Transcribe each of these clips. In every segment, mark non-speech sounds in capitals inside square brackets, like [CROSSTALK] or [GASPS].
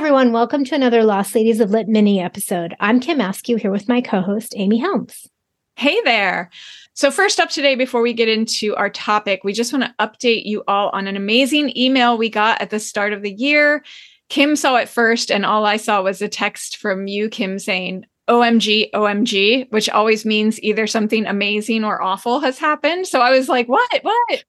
everyone. Welcome to another Lost Ladies of Lit mini episode. I'm Kim Askew here with my co host, Amy Helms. Hey there. So, first up today, before we get into our topic, we just want to update you all on an amazing email we got at the start of the year. Kim saw it first, and all I saw was a text from you, Kim, saying, OMG, OMG, which always means either something amazing or awful has happened. So I was like, what? What?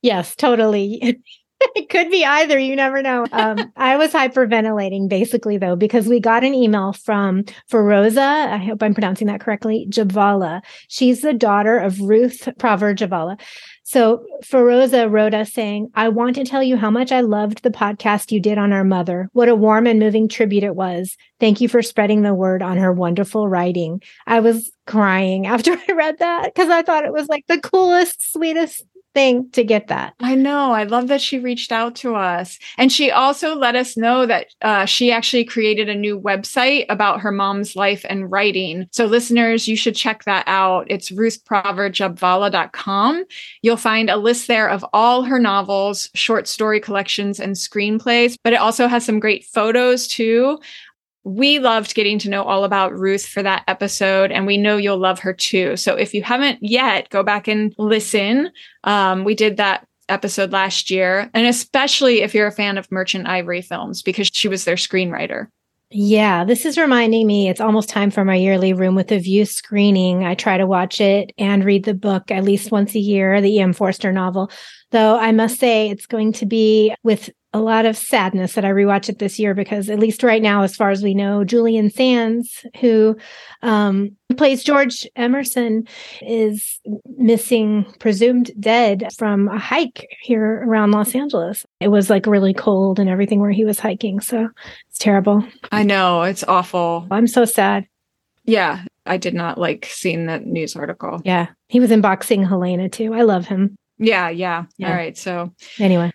Yes, totally. [LAUGHS] it could be either. You never know. Um, [LAUGHS] I was hyperventilating basically, though, because we got an email from Firoza. I hope I'm pronouncing that correctly. Jhabvala. She's the daughter of Ruth Prawer Jhabvala. So Firoza wrote us saying, I want to tell you how much I loved the podcast you did on our mother. What a warm and moving tribute it was. Thank you for spreading the word on her wonderful writing. I was crying [LAUGHS] after I read that because I thought it was like the coolest, sweetest thing to get that. I know. I love that she reached out to us. And she also let us know that uh, she actually created a new website about her mom's life and writing. So, listeners, you should check that out. It's ruthprawerjhabvala.com. You'll find a list there of all her novels, short story collections, and screenplays, but it also has some great photos too we loved getting to know all about Ruth for that episode, and we know you'll love her too. So if you haven't yet, go back and listen. Um, we did that episode last year, and especially if you're a fan of Merchant Ivory films, because she was their screenwriter. Yeah, this is reminding me it's almost time for my yearly Room with a View screening. I try to watch it and read the book at least once a year, the E.M. Forster novel. Though I must say it's going to be with a lot of sadness that I rewatch it this year because, at least right now, as far as we know, Julian Sands, who um, plays George Emerson, is missing, presumed dead from a hike here around Los Angeles. It was like really cold and everything where he was hiking. So it's terrible. I know. It's awful. I'm so sad. Yeah. I did not like seeing that news article. Yeah. He was in Boxing Helena too. I love him. Yeah, yeah. Yeah. All right. So, anyway,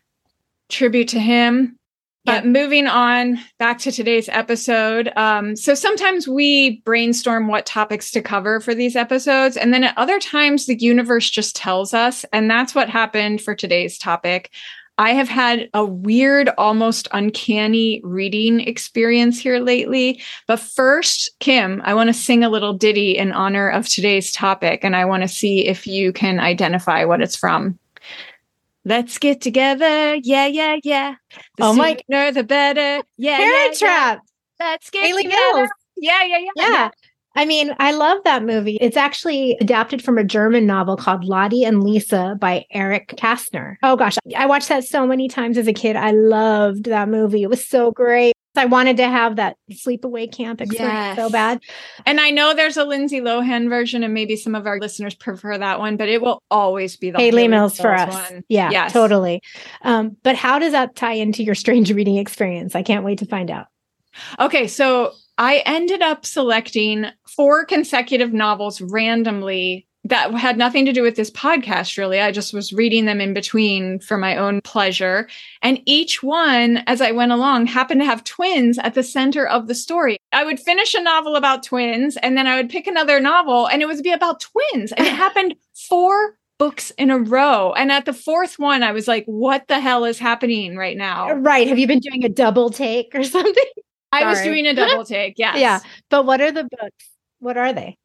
tribute to him. But moving on back to today's episode. Um, so sometimes we brainstorm what topics to cover for these episodes. And then at other times, the universe just tells us. And that's what happened for today's topic. I have had a weird, almost uncanny reading experience here lately. But first, Kim, I want to sing a little ditty in honor of today's topic. And I want to see if you can identify what it's from. Let's get together. Yeah, yeah, yeah. The oh my, sooner the better. Yeah, Parent yeah, Trap. Yeah. Let's get Hayley together. Mills. Yeah, yeah, yeah, yeah. I mean, I love that movie. It's actually adapted from a German novel called Lottie and Lisa by Erich Kästner. Oh gosh, I watched that so many times as a kid. I loved that movie. It was so great. I wanted to have that sleepaway camp experience yes. so bad. And I know there's a Lindsay Lohan version, and maybe some of our listeners prefer that one, but it will always be the Hayley Mills, Mills for us. One. Yeah, yes. totally. Um, but how does that tie into your strange reading experience? I can't wait to find out. Okay, so I ended up selecting four consecutive novels randomly that had nothing to do with this podcast, really. I just was reading them in between for my own pleasure. And each one, as I went along, happened to have twins at the center of the story. I would finish a novel about twins, and then I would pick another novel, and it would be about twins. And it [LAUGHS] happened four books in a row. And at the fourth one, I was like, what the hell is happening right now? Uh, right. Have you been doing a double take or [LAUGHS] something? I was doing a double take. [LAUGHS] Yes. yeah. But what are the books? What are they?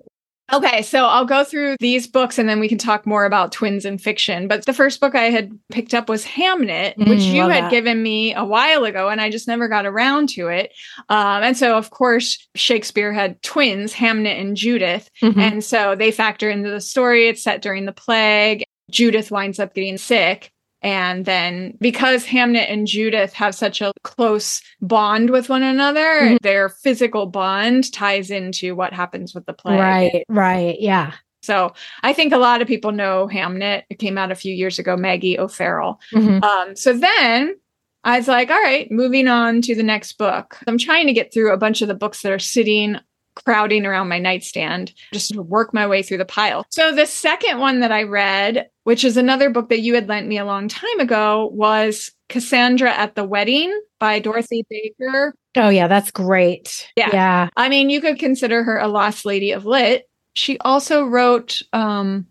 Okay, so I'll go through these books and then we can talk more about twins and fiction. But the first book I had picked up was Hamnet, mm, which you had that. given me a while ago, and I just never got around to it. Um, and so, of course, Shakespeare had twins, Hamnet and Judith. Mm-hmm. And so they factor into the story. It's set during the plague. Judith winds up getting sick. And then because Hamnet and Judith have such a close bond with one another, mm-hmm. their physical bond ties into what happens with the play. Right, right. Yeah. So I think a lot of people know Hamnet. It came out a few years ago, Maggie O'Farrell. Mm-hmm. Um, so then I was like, all right, moving on to the next book. I'm trying to get through a bunch of the books that are sitting crowding around my nightstand, just to work my way through the pile. So the second one that I read, which is another book that you had lent me a long time ago, was Cassandra at the Wedding by Dorothy Baker. Oh yeah, that's great. Yeah. Yeah. I mean, you could consider her a lost lady of lit. She also wrote um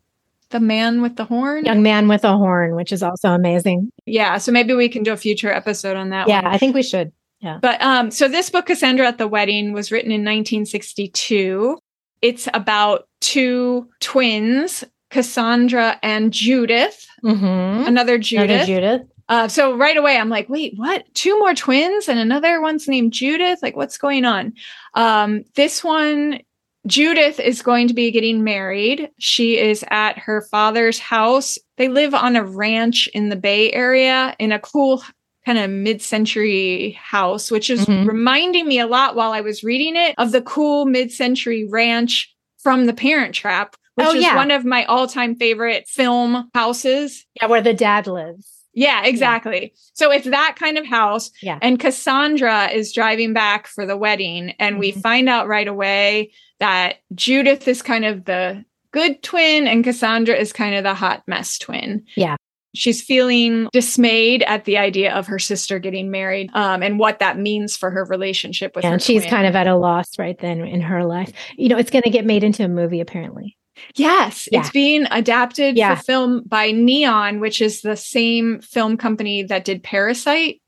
the Man with the Horn. Young Man with a Horn, which is also amazing. Yeah. So maybe we can do a future episode on that yeah, one. I think we should. Yeah. But um, so this book, Cassandra at the Wedding, was written in 1962. It's about two twins, Cassandra and Judith, Mm-hmm. another Judith. Another Judith. Uh, so right away, I'm like, wait, what? Two more twins and another one's named Judith? Like, what's going on? Um, this one, Judith is going to be getting married. She is at her father's house. They live on a ranch in the Bay Area in a cool kind of mid-century house, which is Mhm. reminding me a lot while I was reading it of the cool mid-century ranch from The Parent Trap, which Oh, is yeah. one of my all-time favorite film houses. Yeah, where the dad lives. Yeah, exactly. So it's that kind of house. Yeah. And Cassandra is driving back for the wedding. And we Mhm. find out right away that Judith is kind of the good twin and Cassandra is kind of the hot mess twin. Yeah. She's feeling dismayed at the idea of her sister getting married um, and what that means for her relationship with her. and she's twin. kind of at a loss right then in her life. You know, it's going to get made into a movie apparently. Yes, Yeah. it's being adapted Yeah. for film by Neon, which is the same film company that did Parasite.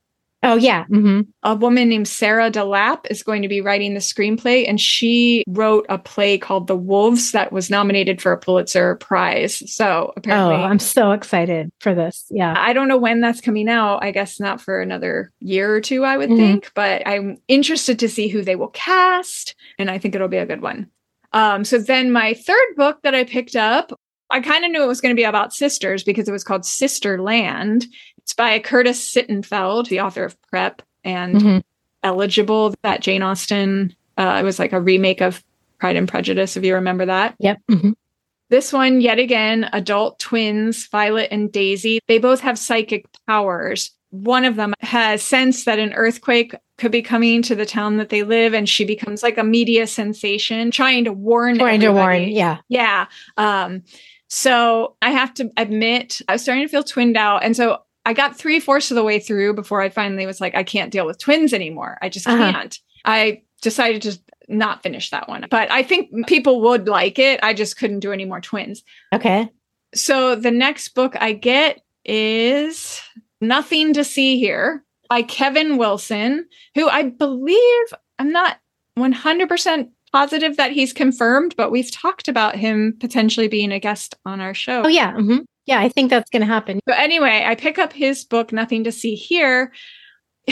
Oh yeah. hmm a woman named Sarah DeLappe is going to be writing the screenplay, and she wrote a play called The Wolves that was nominated for a Pulitzer Prize. So apparently. Oh, I'm so excited for this. Yeah. I don't know when that's coming out. I guess not for another year or two, I would Mhm. think, but I'm interested to see who they will cast, and I think it'll be a good one. Um, so then my third book that I picked up, I kind of knew it was going to be about sisters because it was called Sisterland. It's by Curtis Sittenfeld, the author of Prep and Mhm. Eligible, that Jane Austen. Uh, it was like a remake of Pride and Prejudice, if you remember that. Yep. hmm This one, yet again, adult twins, Violet and Daisy. They both have psychic powers. One of them has sensed that an earthquake could be coming to the town that they live, and she becomes like a media sensation, trying to warn. Trying to warn. Yeah. Yeah. Um, so I have to admit, I was starting to feel twinned out. And so I got three fourths of the way through before I finally was like, I can't deal with twins anymore. I just Uh-huh. can't. I decided to not finish that one. But I think people would like it. I just couldn't do any more twins. Okay. So the next book I get is Nothing to See Here by Kevin Wilson, who I believe I'm not 100% positive that he's confirmed, but we've talked about him potentially being a guest on our show. Oh yeah. hmm Yeah. I think that's going to happen. But anyway, I pick up his book, Nothing to See Here. [LAUGHS]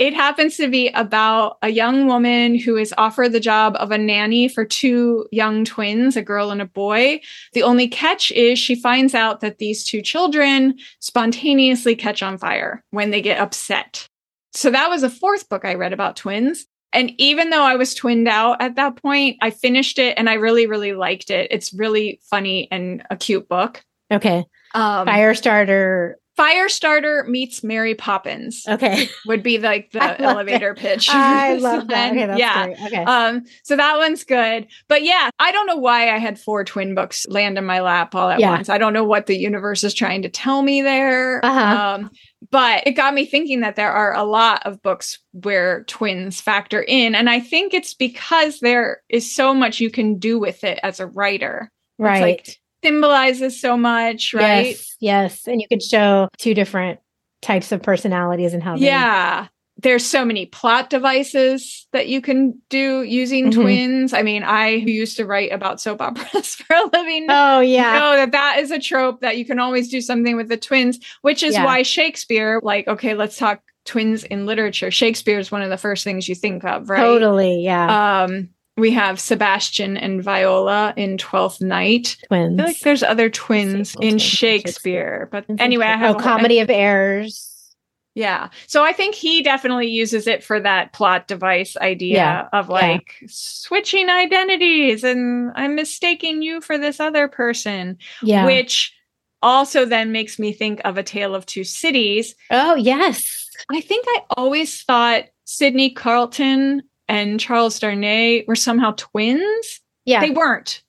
it happens to be about a young woman who is offered the job of a nanny for two young twins, a girl and a boy. The only catch is she finds out that these two children spontaneously catch on fire when they get upset. So that was a fourth book I read about twins. And even though I was twinned out at that point, I finished it and I really, really liked it. It's really funny and a cute book. Okay. Um, Firestarter. Firestarter meets Mary Poppins Okay. would be like the [LAUGHS] elevator pitch. I [LAUGHS] love that. Okay. That's yeah. great. Okay. Um, so that one's good. But yeah, I don't know why I had four twin books land in my lap all at Yeah. once. I don't know what the universe is trying to tell me there. Uh-huh. Um, but it got me thinking that there are a lot of books where twins factor in. And I think it's because there is so much you can do with it as a writer. right. like, Symbolizes so much, right? Yes. Yes. And you could show two different types of personalities and how they Yeah. There's so many plot devices that you can do using Mhm. twins. I mean, I who used to write about soap operas [LAUGHS] for a living Oh yeah. know that that is a trope that you can always do something with the twins, which is Yeah. why Shakespeare, like, okay, let's talk twins in literature. Shakespeare is one of the first things you think of, right? Totally. Yeah. Um, we have Sebastian and Viola in Twelfth Night. Twins. I feel like there's other twins in Shakespeare. Shakespeare, but anyway, I have oh, a- comedy of errors. yeah. So I think he definitely uses it for that plot device idea Yeah, of yeah. like switching identities and I'm mistaking you for this other person, Yeah. which also then makes me think of A Tale of Two Cities. oh yes. I think I always thought Sidney Carlton and Charles Darnay were somehow twins. Yeah. They weren't.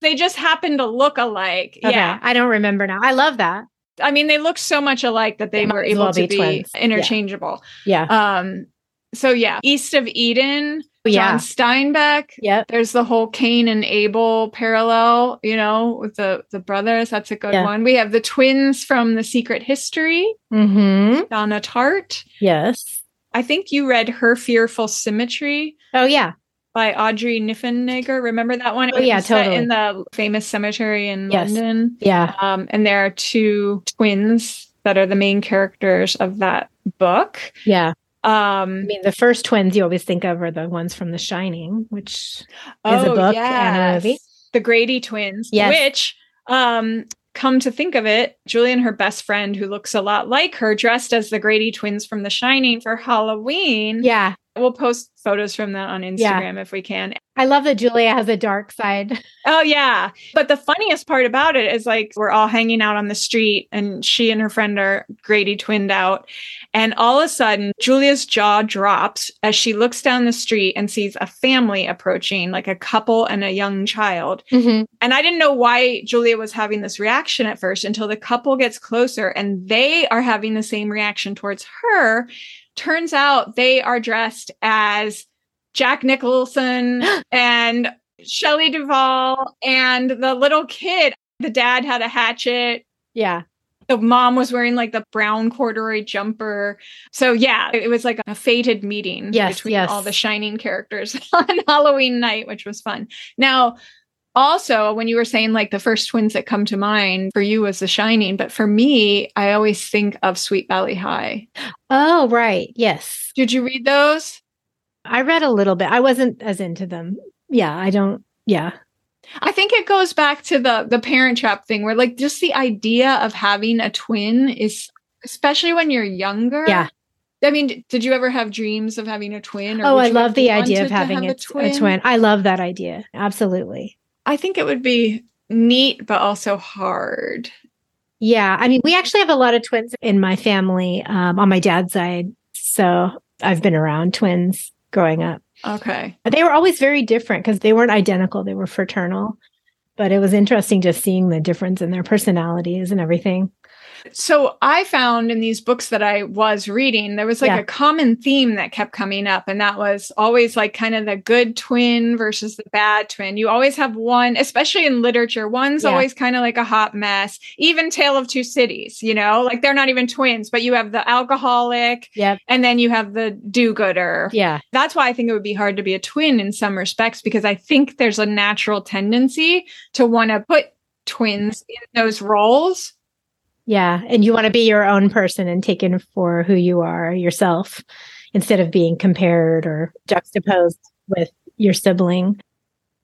They just happened to look alike. Okay, Yeah. I don't remember now. I love that. I mean, they look so much alike that they, They were able well to be be, twins. Yeah. interchangeable. Yeah. Um, so yeah, East of Eden, yeah. John Steinbeck. Yeah. There's the whole Cain and Abel parallel, you know, with the the brothers. That's a good Yeah. one. We have the twins from The Secret History, Mm-hmm. Donna Tartt. Yes. I think you read Her Fearful Symmetry. Oh, yeah. By Audrey Niffenegger. Remember that one? Oh, yeah, totally. in the famous cemetery in yes. London. Yeah. Um, and there are two twins that are the main characters of that book. Yeah. Um, I mean, the first twins you always think of are the ones from The Shining, which oh, is a book yes. and a movie. The Grady twins, yes. which um, come to think of it, Julie and her best friend, who looks a lot like her, dressed as the Grady twins from The Shining for Halloween. Yeah. We'll post photos from that on Instagram yeah. if we can. I love that Julia has a dark side. [LAUGHS] Oh, yeah. But the funniest part about it is like we're all hanging out on the street and she and her friend are Grady twinned out. And all of a sudden, Julia's jaw drops as she looks down the street and sees a family approaching, like a couple and a young child. Mm-hmm. And I didn't know why Julia was having this reaction at first until the couple gets closer and they are having the same reaction towards her. Turns out they are dressed as Jack Nicholson [GASPS] and Shelley Duvall and the little kid. The dad had a hatchet. Yeah the mom was wearing like the brown corduroy jumper. So yeah, it was like a fated meeting yes, between yes. all the shining characters [LAUGHS] on Halloween night, which was fun. Now, also when you were saying like the first twins that come to mind for you was the shining, but for me, I always think of Sweet Valley High. Oh, right. Yes. Did you read those? I read a little bit. I wasn't as into them. Yeah, I don't yeah. I think it goes back to the the parent trap thing where like just the idea of having a twin is especially when you're younger. Yeah. I mean, did you ever have dreams of having a twin? oh, I love the idea of having a, twin? a twin. I love that idea. Absolutely. I think it would be neat, but also hard. Yeah. I mean, we actually have a lot of twins in my family um, on my dad's side. So I've been around twins growing up. Okay. They were always very different because they weren't identical, they were fraternal. But it was interesting just seeing the difference in their personalities and everything. So I found in these books that I was reading, there was like Yeah. a common theme that kept coming up, and that was always like kind of the good twin versus the bad twin. You always have one, especially in literature, one's Yeah. always kind of like a hot mess. Even Tale of Two Cities, you know, like they're not even twins, but you have the alcoholic Yep. and then you have the do gooder. Yeah. That's why I think it would be hard to be a twin in some respects because I think there's a natural tendency to want to put twins in those roles. Yeah. And you want to be your own person and taken for who you are yourself instead of being compared or juxtaposed with your sibling.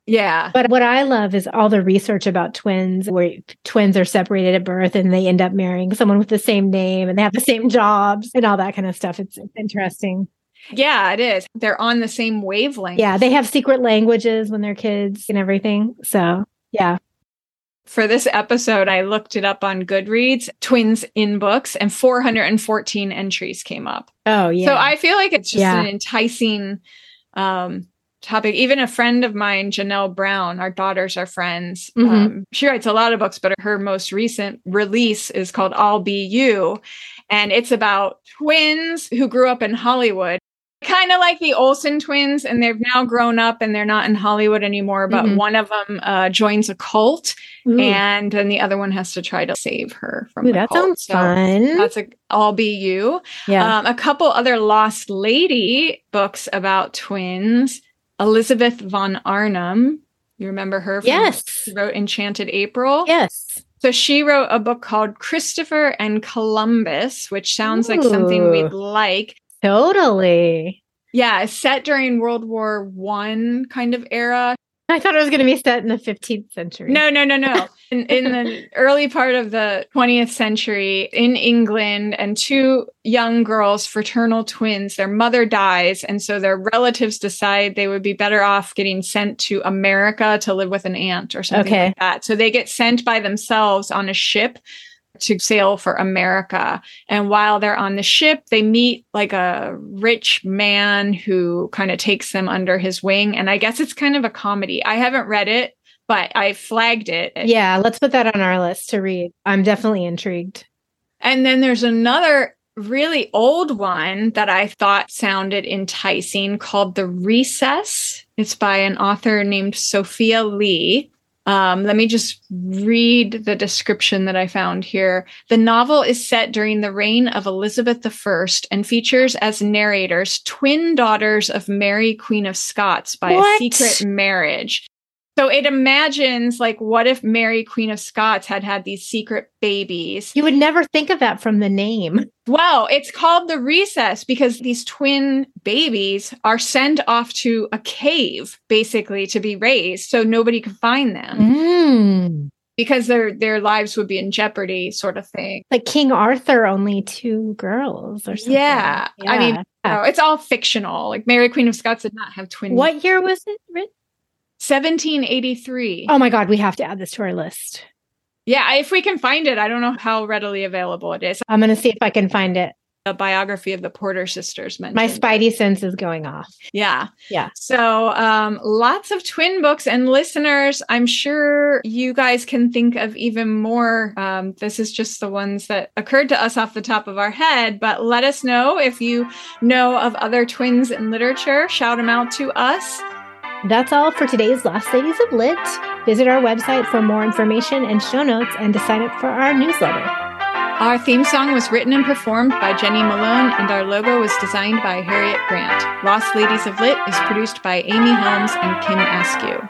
Yeah. But what I love is all the research about twins, where twins are separated at birth and they end up marrying someone with the same name and they have the same jobs and all that kind of stuff. It's, it's interesting. Yeah, it is. They're on the same wavelength. Yeah. They have secret languages when they're kids and everything. So, yeah. For this episode, I looked it up on Goodreads, twins in books, and 414 entries came up. Oh, yeah. So I feel like it's just Yeah. an enticing um, topic. Even a friend of mine, Janelle Brown, our daughters are friends. Mhm. Um, she writes a lot of books, but her most recent release is called I'll Be You. And it's about twins who grew up in Hollywood. Kind of like the Olsen twins, and they've now grown up and they're not in Hollywood anymore. But Mhm. one of them uh, joins a cult, Ooh. and then the other one has to try to save her from Ooh, the that cult. sounds So fun. That's a I'll Be You. yeah. Um, a couple other Lost Lady books about twins. Elizabeth von Arnim. You remember her? From, yes. She wrote Enchanted April. Yes. So she wrote a book called Christopher and Columbus, which sounds like something we'd like. Totally. Yeah, set during World War One kind of era. I thought it was going to be set in the 15th century. No, no, no, no. [LAUGHS] In, in the early part of the 20th century in England, and two young girls, fraternal twins, their mother dies. And so their relatives decide they would be better off getting sent to America to live with an aunt or something Okay. like that. So they get sent by themselves on a ship to sail for America. And while they're on the ship, they meet like a rich man who kind of takes them under his wing. And I guess it's kind of a comedy. I haven't read it, but I flagged it. Yeah, let's put that on our list to read. I'm definitely intrigued. And then there's another really old one that I thought sounded enticing called The Recess. It's by an author named Sophia Lee. Um, let me just read the description that I found here. The novel is set during the reign of Elizabeth I and features as narrators twin daughters of Mary, Queen of Scots, by what? a secret marriage. So it imagines like what if Mary Queen of Scots had had these secret babies? You would never think of that from the name. Well, it's called the recess because these twin babies are sent off to a cave basically to be raised so nobody can find them. Mm. Because their their lives would be in jeopardy, sort of thing. Like King Arthur, only two girls or something. Yeah, yeah. I mean, it's all fictional. Like Mary Queen of Scots did not have twin. What year was it written? 1783. Oh my God, we have to add this to our list. Yeah, if we can find it, I don't know how readily available it is. I'm going to see if I can find it. A biography of the Porter sisters mentioned. My spidey sense is going off. Yeah. Yeah. So, um, lots of twin books and listeners. I'm sure you guys can think of even more. Um, this is just the ones that occurred to us off the top of our head, but let us know if you know of other twins in literature. Shout them out to us. That's all for today's Lost Ladies of Lit. Visit our website for more information and show notes and to sign up for our newsletter. Our theme song was written and performed by Jenny Malone, and our logo was designed by Harriet Grant. Lost Ladies of Lit is produced by Amy Helms and Kim Askew.